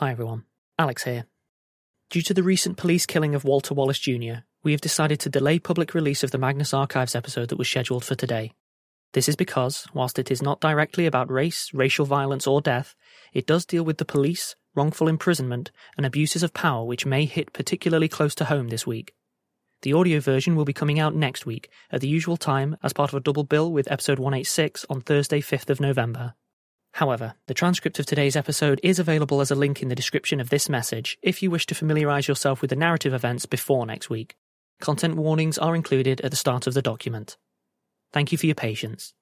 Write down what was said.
Hi everyone, Alex here. Due to the recent police killing of Walter Wallace Jr., we have decided to delay public release of the Magnus Archives episode that was scheduled for today. This is because, whilst it is not directly about race, racial violence, or death, it does deal with the police, wrongful imprisonment, and abuses of power which may hit particularly close to home this week. The audio version will be coming out next week at the usual time as part of a double bill with episode 186 on Thursday, 5th of November. However, the transcript of today's episode is available as a link in the description of this message if you wish to familiarise yourself with the narrative events before next week. Content warnings are included at the start of the document. Thank you for your patience.